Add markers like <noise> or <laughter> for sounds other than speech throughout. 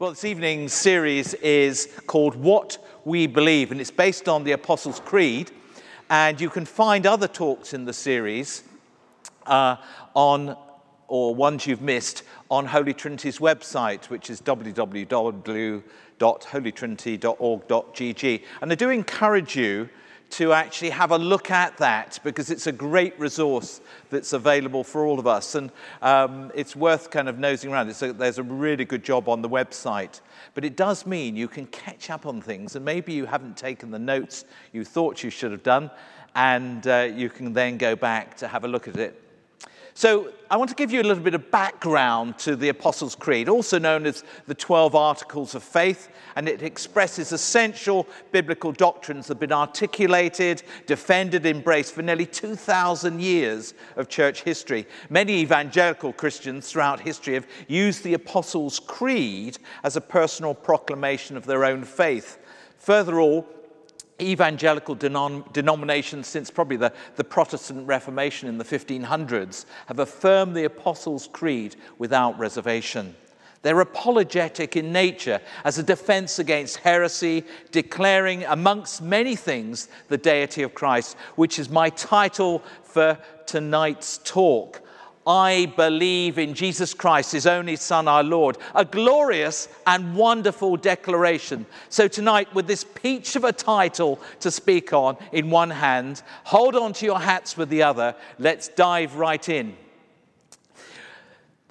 Well, this evening's series is called What We Believe, and it's based on the Apostles' Creed. And you can find other talks in the series uh, on, or ones you've missed, on Holy Trinity's website, which is www.holytrinity.org.gg. And I do encourage you to actually have a look at that because it's a great resource that's available for all of us. And um, it's worth kind of nosing around. A, there's a really good job on the website. But it does mean you can catch up on things, and maybe you haven't taken the notes you thought you should have done, and uh, you can then go back to have a look at it so, I want to give you a little bit of background to the Apostles' Creed, also known as the 12 Articles of Faith, and it expresses essential biblical doctrines that have been articulated, defended, embraced for nearly 2,000 years of church history. Many evangelical Christians throughout history have used the Apostles' Creed as a personal proclamation of their own faith. Further all, evangelical denom- denominations since probably the, the Protestant Reformation in the 1500s have affirmed the Apostles' Creed without reservation. They're apologetic in nature as a defense against heresy, declaring, amongst many things, the deity of Christ, which is my title for tonight's talk. I believe in Jesus Christ, his only Son, our Lord. A glorious and wonderful declaration. So, tonight, with this peach of a title to speak on in one hand, hold on to your hats with the other. Let's dive right in.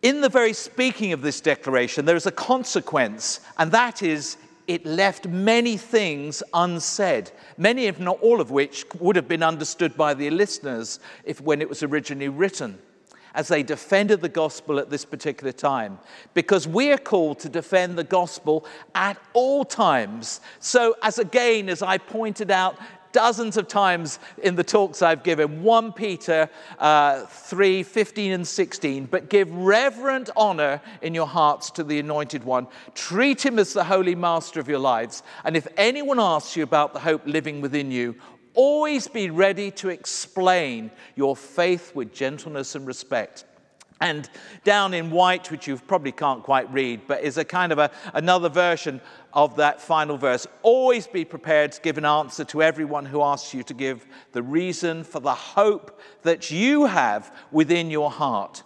In the very speaking of this declaration, there is a consequence, and that is it left many things unsaid, many, if not all of which, would have been understood by the listeners if, when it was originally written as they defended the gospel at this particular time. Because we are called to defend the gospel at all times. So, as again, as I pointed out dozens of times in the talks I've given 1 Peter uh, 3 15 and 16. But give reverent honor in your hearts to the anointed one. Treat him as the holy master of your lives. And if anyone asks you about the hope living within you, Always be ready to explain your faith with gentleness and respect. And down in white, which you probably can't quite read, but is a kind of a, another version of that final verse. Always be prepared to give an answer to everyone who asks you to give the reason for the hope that you have within your heart.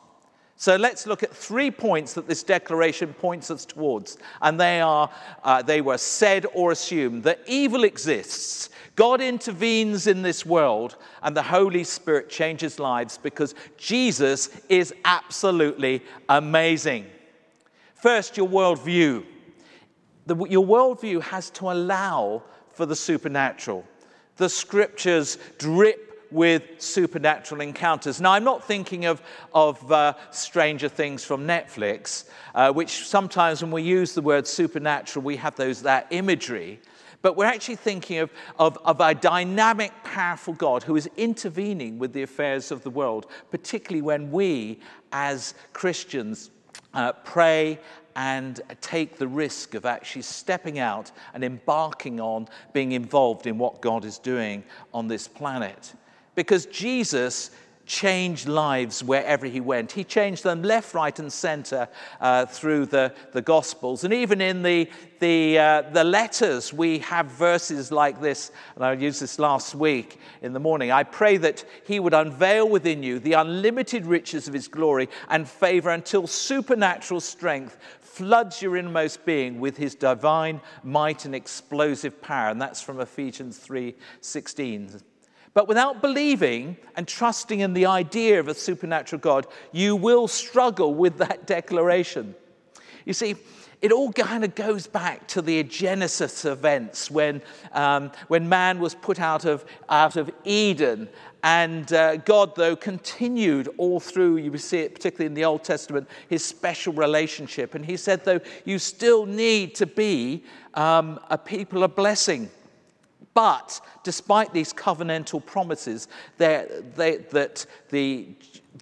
So let's look at three points that this declaration points us towards. And they are, uh, they were said or assumed that evil exists God intervenes in this world and the Holy Spirit changes lives because Jesus is absolutely amazing. First, your worldview. The, your worldview has to allow for the supernatural. The scriptures drip with supernatural encounters. Now, I'm not thinking of, of uh, Stranger Things from Netflix, uh, which sometimes when we use the word supernatural, we have those, that imagery. But we're actually thinking of, of, of, a dynamic, powerful God who is intervening with the affairs of the world, particularly when we, as Christians, uh, pray and take the risk of actually stepping out and embarking on being involved in what God is doing on this planet. Because Jesus changed lives wherever he went. He changed them left, right, and center uh, through the, the Gospels. And even in the, the, uh, the letters, we have verses like this. And I used this last week in the morning. I pray that he would unveil within you the unlimited riches of his glory and favor until supernatural strength floods your inmost being with his divine might and explosive power. And that's from Ephesians 3 16. But without believing and trusting in the idea of a supernatural God, you will struggle with that <laughs> declaration. You see, it all kind of goes back to the Genesis events when, um, when man was put out of, out of Eden. And uh, God, though, continued all through, you see it particularly in the Old Testament, his special relationship. And he said, though, you still need to be um, a people of blessing. But despite these covenantal promises that the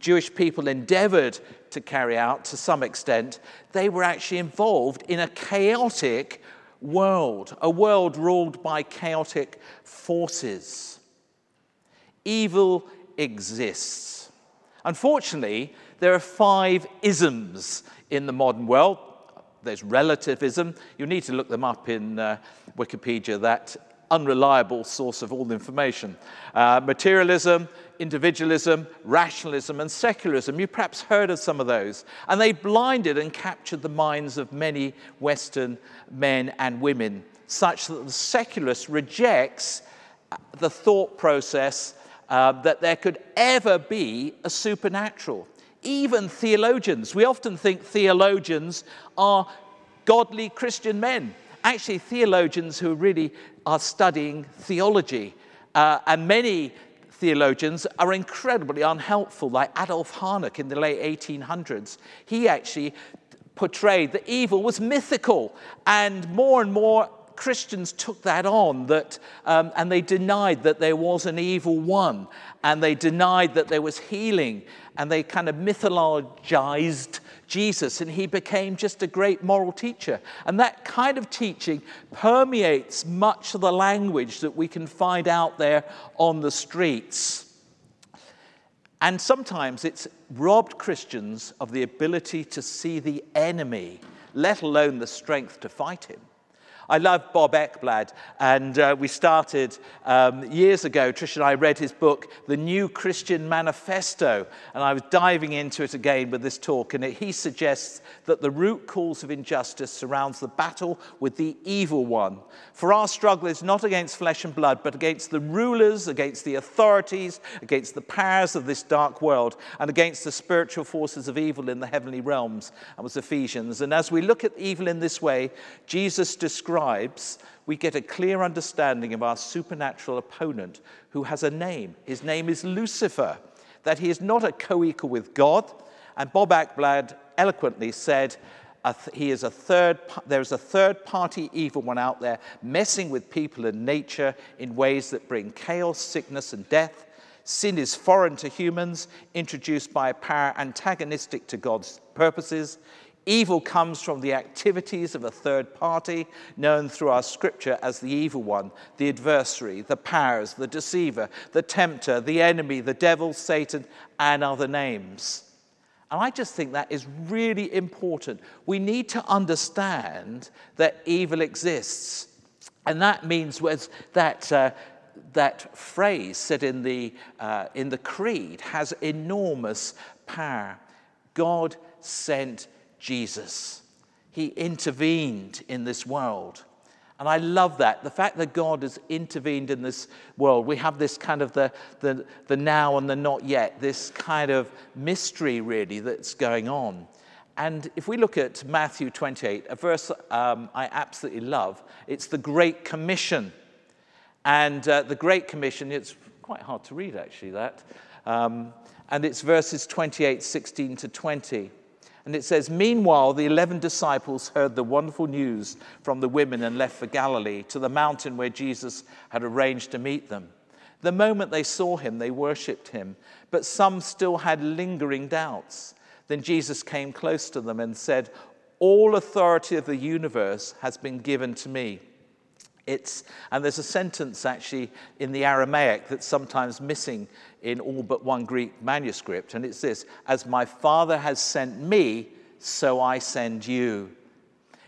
Jewish people endeavored to carry out to some extent, they were actually involved in a chaotic world, a world ruled by chaotic forces. Evil exists. Unfortunately, there are five isms in the modern world there's relativism. You need to look them up in uh, Wikipedia, that unreliable source of all information. Uh, materialism, individualism, rationalism, and secularism. You perhaps heard of some of those. And they blinded and captured the minds of many Western men and women, such that the secularist rejects the thought process uh, that there could ever be a supernatural. Even theologians, we often think theologians are godly Christian men. Actually, theologians who are really are studying theology. Uh, and many theologians are incredibly unhelpful, like Adolf Harnack in the late 1800s. He actually portrayed that evil was mythical, and more and more Christians took that on, that, um, and they denied that there was an evil one, and they denied that there was healing, and they kind of mythologized Jesus, and he became just a great moral teacher. And that kind of teaching permeates much of the language that we can find out there on the streets. And sometimes it's robbed Christians of the ability to see the enemy, let alone the strength to fight him. I love Bob Ekblad, and uh, we started um, years ago. Trish and I read his book, The New Christian Manifesto, and I was diving into it again with this talk. And it, he suggests that the root cause of injustice surrounds the battle with the evil one. For our struggle is not against flesh and blood, but against the rulers, against the authorities, against the powers of this dark world, and against the spiritual forces of evil in the heavenly realms. That was Ephesians. And as we look at evil in this way, Jesus describes describes, we get a clear understanding of our supernatural opponent who has a name. His name is Lucifer, that he is not a co equal with God. And Bob Ekblad eloquently said, he is a third, there's a third party evil one out there messing with people and nature in ways that bring chaos, sickness, and death. Sin is foreign to humans, introduced by a power antagonistic to God's purposes. Evil comes from the activities of a third party, known through our scripture as the evil one, the adversary, the powers, the deceiver, the tempter, the enemy, the devil, Satan, and other names. And I just think that is really important. We need to understand that evil exists. And that means that, uh, that phrase said in the, uh, in the creed has enormous power. God sent Jesus. He intervened in this world. And I love that. The fact that God has intervened in this world. We have this kind of the, the, the now and the not yet, this kind of mystery, really, that's going on. And if we look at Matthew 28, a verse um, I absolutely love, it's the Great Commission. And uh, the Great Commission, it's quite hard to read actually, that. Um, and it's verses 28, 16 to 20. And it says, Meanwhile, the 11 disciples heard the wonderful news from the women and left for Galilee to the mountain where Jesus had arranged to meet them. The moment they saw him, they worshipped him, but some still had lingering doubts. Then Jesus came close to them and said, All authority of the universe has been given to me. It's, and there's a sentence actually in the Aramaic that's sometimes missing in all but one Greek manuscript, and it's this As my Father has sent me, so I send you.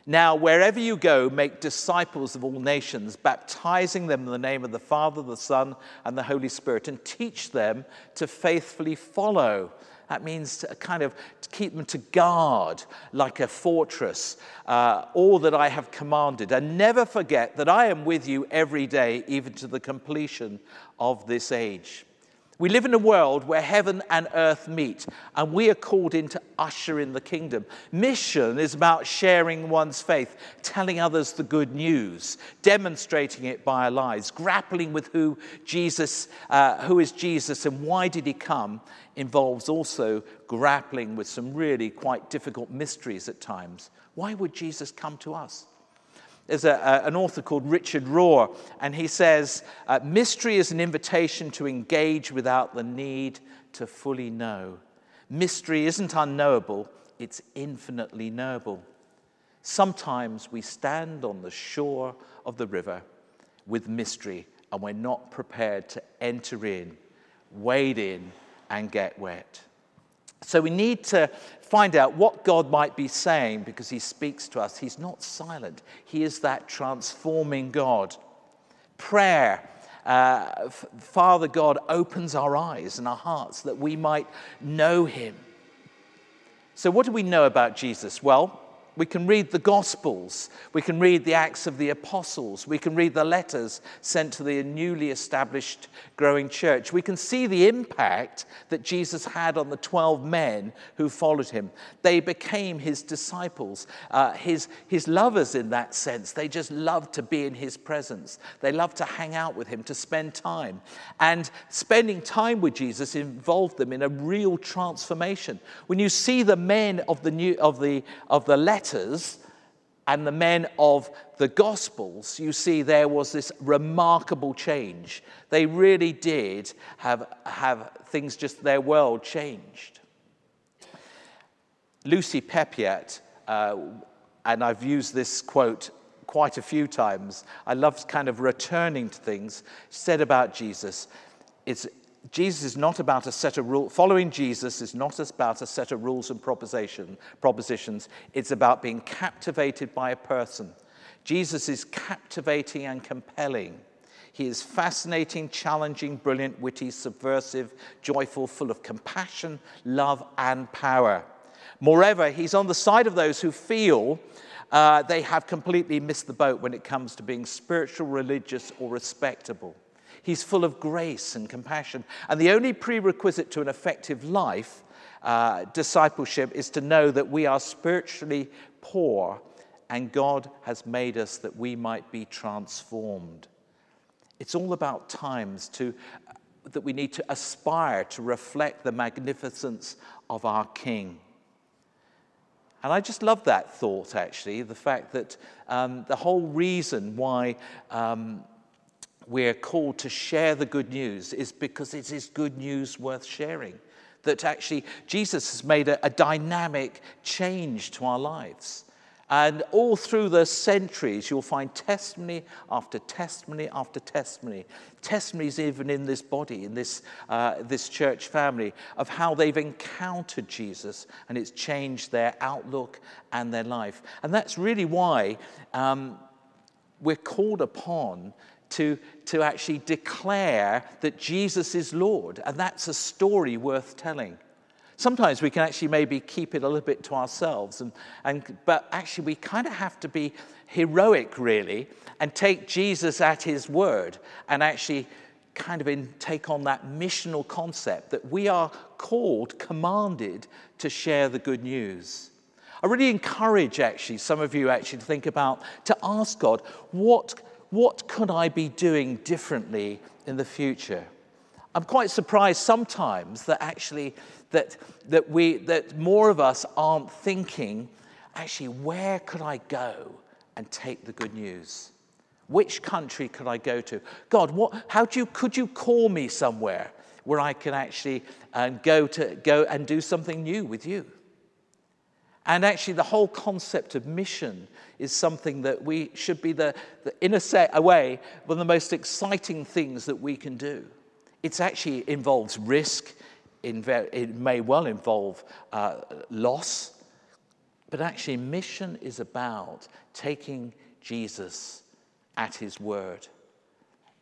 Now, wherever you go, make disciples of all nations, baptizing them in the name of the Father, the Son, and the Holy Spirit, and teach them to faithfully follow that means to kind of keep them to guard like a fortress, uh, all that I have commanded. And never forget that I am with you every day, even to the completion of this age. We live in a world where heaven and earth meet, and we are called in to usher in the kingdom. Mission is about sharing one's faith, telling others the good news, demonstrating it by our lives, grappling with who Jesus, uh, who is Jesus, and why did he come, involves also grappling with some really quite difficult mysteries at times. Why would Jesus come to us? There's a, a, an author called Richard Rohr, and he says, uh, Mystery is an invitation to engage without the need to fully know. Mystery isn't unknowable, it's infinitely knowable. Sometimes we stand on the shore of the river with mystery and we're not prepared to enter in, wade in, and get wet. So we need to find out what God might be saying because He speaks to us. He's not silent, He is that transforming God. Prayer. Uh, Father God opens our eyes and our hearts that we might know Him. So, what do we know about Jesus? Well, we can read the Gospels. We can read the Acts of the Apostles. We can read the letters sent to the newly established growing church. We can see the impact that Jesus had on the 12 men who followed him. They became his disciples, uh, his, his lovers in that sense. They just loved to be in his presence. They loved to hang out with him, to spend time. And spending time with Jesus involved them in a real transformation. When you see the men of the, new, of the, of the letter, letters and the men of the Gospels, you see there was this remarkable change. They really did have, have things just, their world changed. Lucy Peppiatt, uh, and I've used this quote quite a few times, I love kind of returning to things, said about Jesus, it's, Jesus is not about a set of rules. Following Jesus is not about a set of rules and proposition, propositions. It's about being captivated by a person. Jesus is captivating and compelling. He is fascinating, challenging, brilliant, witty, subversive, joyful, full of compassion, love, and power. Moreover, he's on the side of those who feel uh, they have completely missed the boat when it comes to being spiritual, religious, or respectable. He's full of grace and compassion. And the only prerequisite to an effective life, uh, discipleship, is to know that we are spiritually poor and God has made us that we might be transformed. It's all about times to, that we need to aspire to reflect the magnificence of our King. And I just love that thought, actually, the fact that um, the whole reason why um, we're called to share the good news is because it is good news worth sharing. That actually Jesus has made a, a dynamic change to our lives. And all through the centuries, you'll find testimony after testimony after testimony. Testimonies, even in this body, in this, uh, this church family, of how they've encountered Jesus and it's changed their outlook and their life. And that's really why um, we're called upon to, to actually declare that Jesus is Lord. And that's a story worth telling. Sometimes we can actually maybe keep it a little bit to ourselves, and, and, but actually, we kind of have to be heroic, really, and take Jesus at his word and actually kind of in, take on that missional concept that we are called, commanded to share the good news. I really encourage actually some of you actually to think about, to ask God, what what could I be doing differently in the future? I'm quite surprised sometimes that actually that, that, we, that more of us aren't thinking, actually, where could I go and take the good news? Which country could I go to? God, what, how do you, could you call me somewhere where I can actually um, go, to, go and do something new with you? And actually, the whole concept of mission is something that we should be the, the in a, set, one of the most exciting things that we can do. It actually involves risk, it may well involve uh, loss, but actually, mission is about taking Jesus at his word.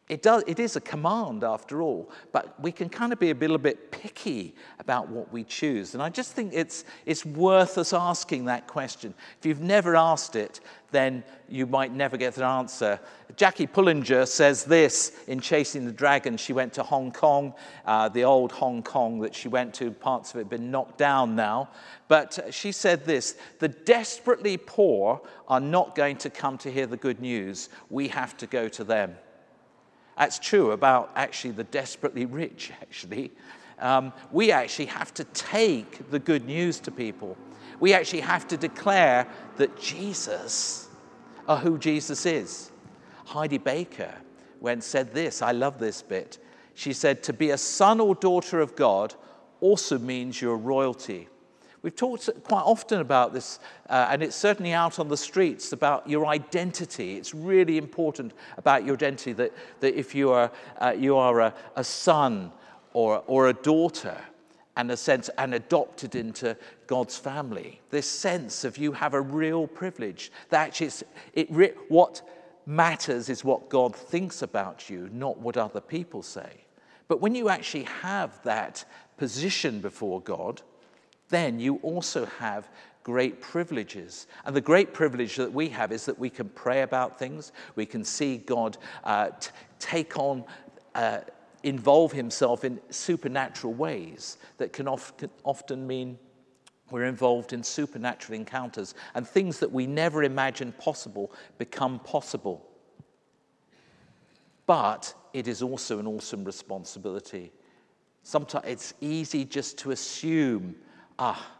It, does, it is a command after all, but we can kind of be a little bit picky about what we choose. And I just think it's, it's worth us asking that question. If you've never asked it, then you might never get an answer. Jackie Pullinger says this in Chasing the Dragon. She went to Hong Kong, uh, the old Hong Kong that she went to, parts of it have been knocked down now. But she said this The desperately poor are not going to come to hear the good news, we have to go to them. That's true about actually the desperately rich, <laughs> actually. Um, we actually have to take the good news to people. We actually have to declare that Jesus, or who Jesus is. Heidi Baker when said this, I love this bit. She said, To be a son or daughter of God also means you're royalty. We've talked quite often about this, uh, and it's certainly out on the streets about your identity. It's really important about your identity that, that if you are, uh, you are a, a son or, or a daughter, and a sense and adopted into God's family. This sense of you have a real privilege. That is, it, what matters is what God thinks about you, not what other people say. But when you actually have that position before God, then you also have great privileges. And the great privilege that we have is that we can pray about things, we can see God uh, t- take on. Uh, involve himself in supernatural ways that can often, often mean we're involved in supernatural encounters and things that we never imagined possible become possible. But it is also an awesome responsibility. Sometimes it's easy just to assume, ah,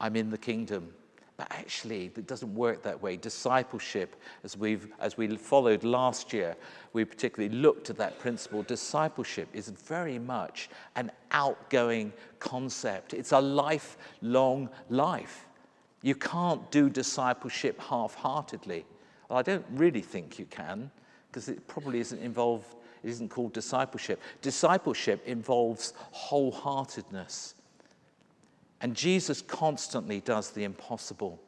I'm in the kingdom. But actually, it doesn't work that way. Discipleship, as, we've, as we followed last year, we particularly looked at that principle. Discipleship is very much an outgoing concept, it's a lifelong life. You can't do discipleship half heartedly. Well, I don't really think you can, because it probably isn't involved, it isn't called discipleship. Discipleship involves wholeheartedness. And Jesus constantly does the impossible.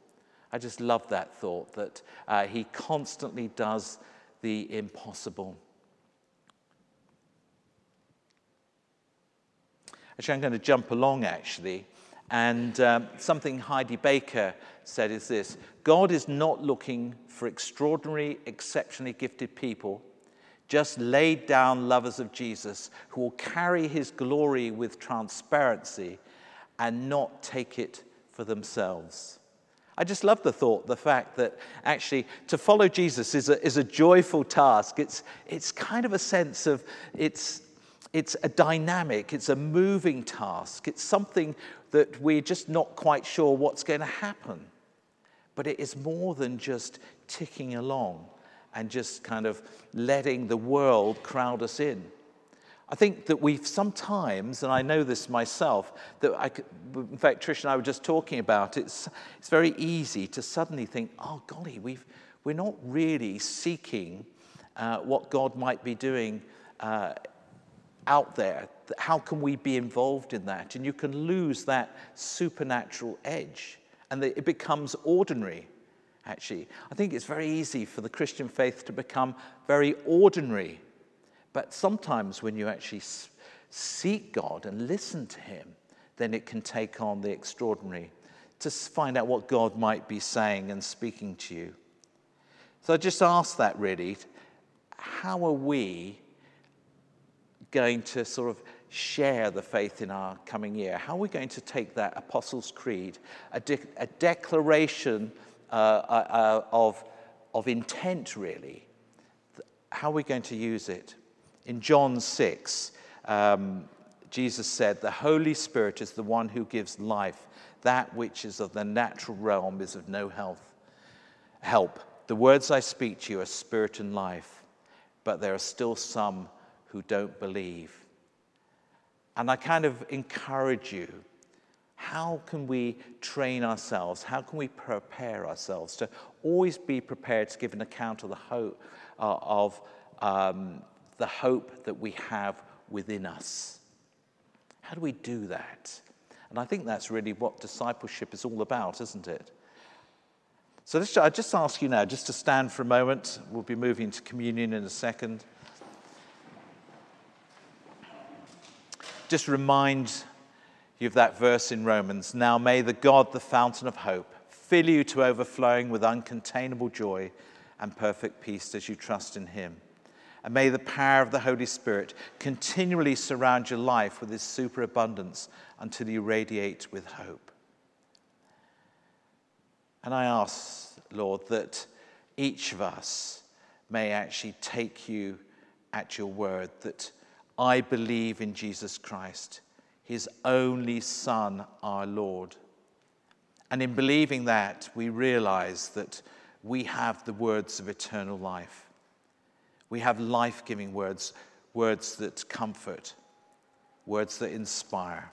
I just love that thought that uh, he constantly does the impossible. Actually, I'm going to jump along actually. And um, something Heidi Baker said is this God is not looking for extraordinary, exceptionally gifted people, just laid down lovers of Jesus who will carry his glory with transparency and not take it for themselves. I just love the thought, the fact that actually to follow Jesus is a, is a joyful task. It's, it's kind of a sense of, it's, it's a dynamic, it's a moving task. It's something that we're just not quite sure what's going to happen. But it is more than just ticking along and just kind of letting the world crowd us in. I think that we've sometimes, and I know this myself, that I, in fact, Trish and I were just talking about, it's, it's very easy to suddenly think, oh, golly, we've, we're not really seeking uh, what God might be doing uh, out there. How can we be involved in that? And you can lose that supernatural edge, and it becomes ordinary, actually. I think it's very easy for the Christian faith to become very ordinary but sometimes when you actually seek God and listen to Him, then it can take on the extraordinary to find out what God might be saying and speaking to you. So I just ask that really how are we going to sort of share the faith in our coming year? How are we going to take that Apostles' Creed, a, de- a declaration uh, uh, uh of, of intent really? How are we going to use it? In John 6, um, Jesus said, The Holy Spirit is the one who gives life. That which is of the natural realm is of no health. help. The words I speak to you are spirit and life, but there are still some who don't believe. And I kind of encourage you how can we train ourselves? How can we prepare ourselves to always be prepared to give an account of the hope uh, of um, the hope that we have within us. How do we do that? And I think that's really what discipleship is all about, isn't it? So let's, I just ask you now just to stand for a moment. We'll be moving to communion in a second. Just remind you of that verse in Romans. Now may the God, the fountain of hope, fill you to overflowing with uncontainable joy and perfect peace as you trust in him. And may the power of the Holy Spirit continually surround your life with His superabundance until you radiate with hope. And I ask, Lord, that each of us may actually take you at your word, that I believe in Jesus Christ, His only Son, our Lord. And in believing that, we realize that we have the words of eternal life. We have life giving words, words that comfort, words that inspire,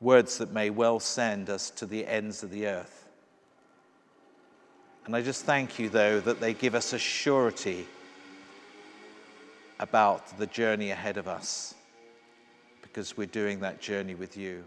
words that may well send us to the ends of the earth. And I just thank you, though, that they give us a surety about the journey ahead of us because we're doing that journey with you.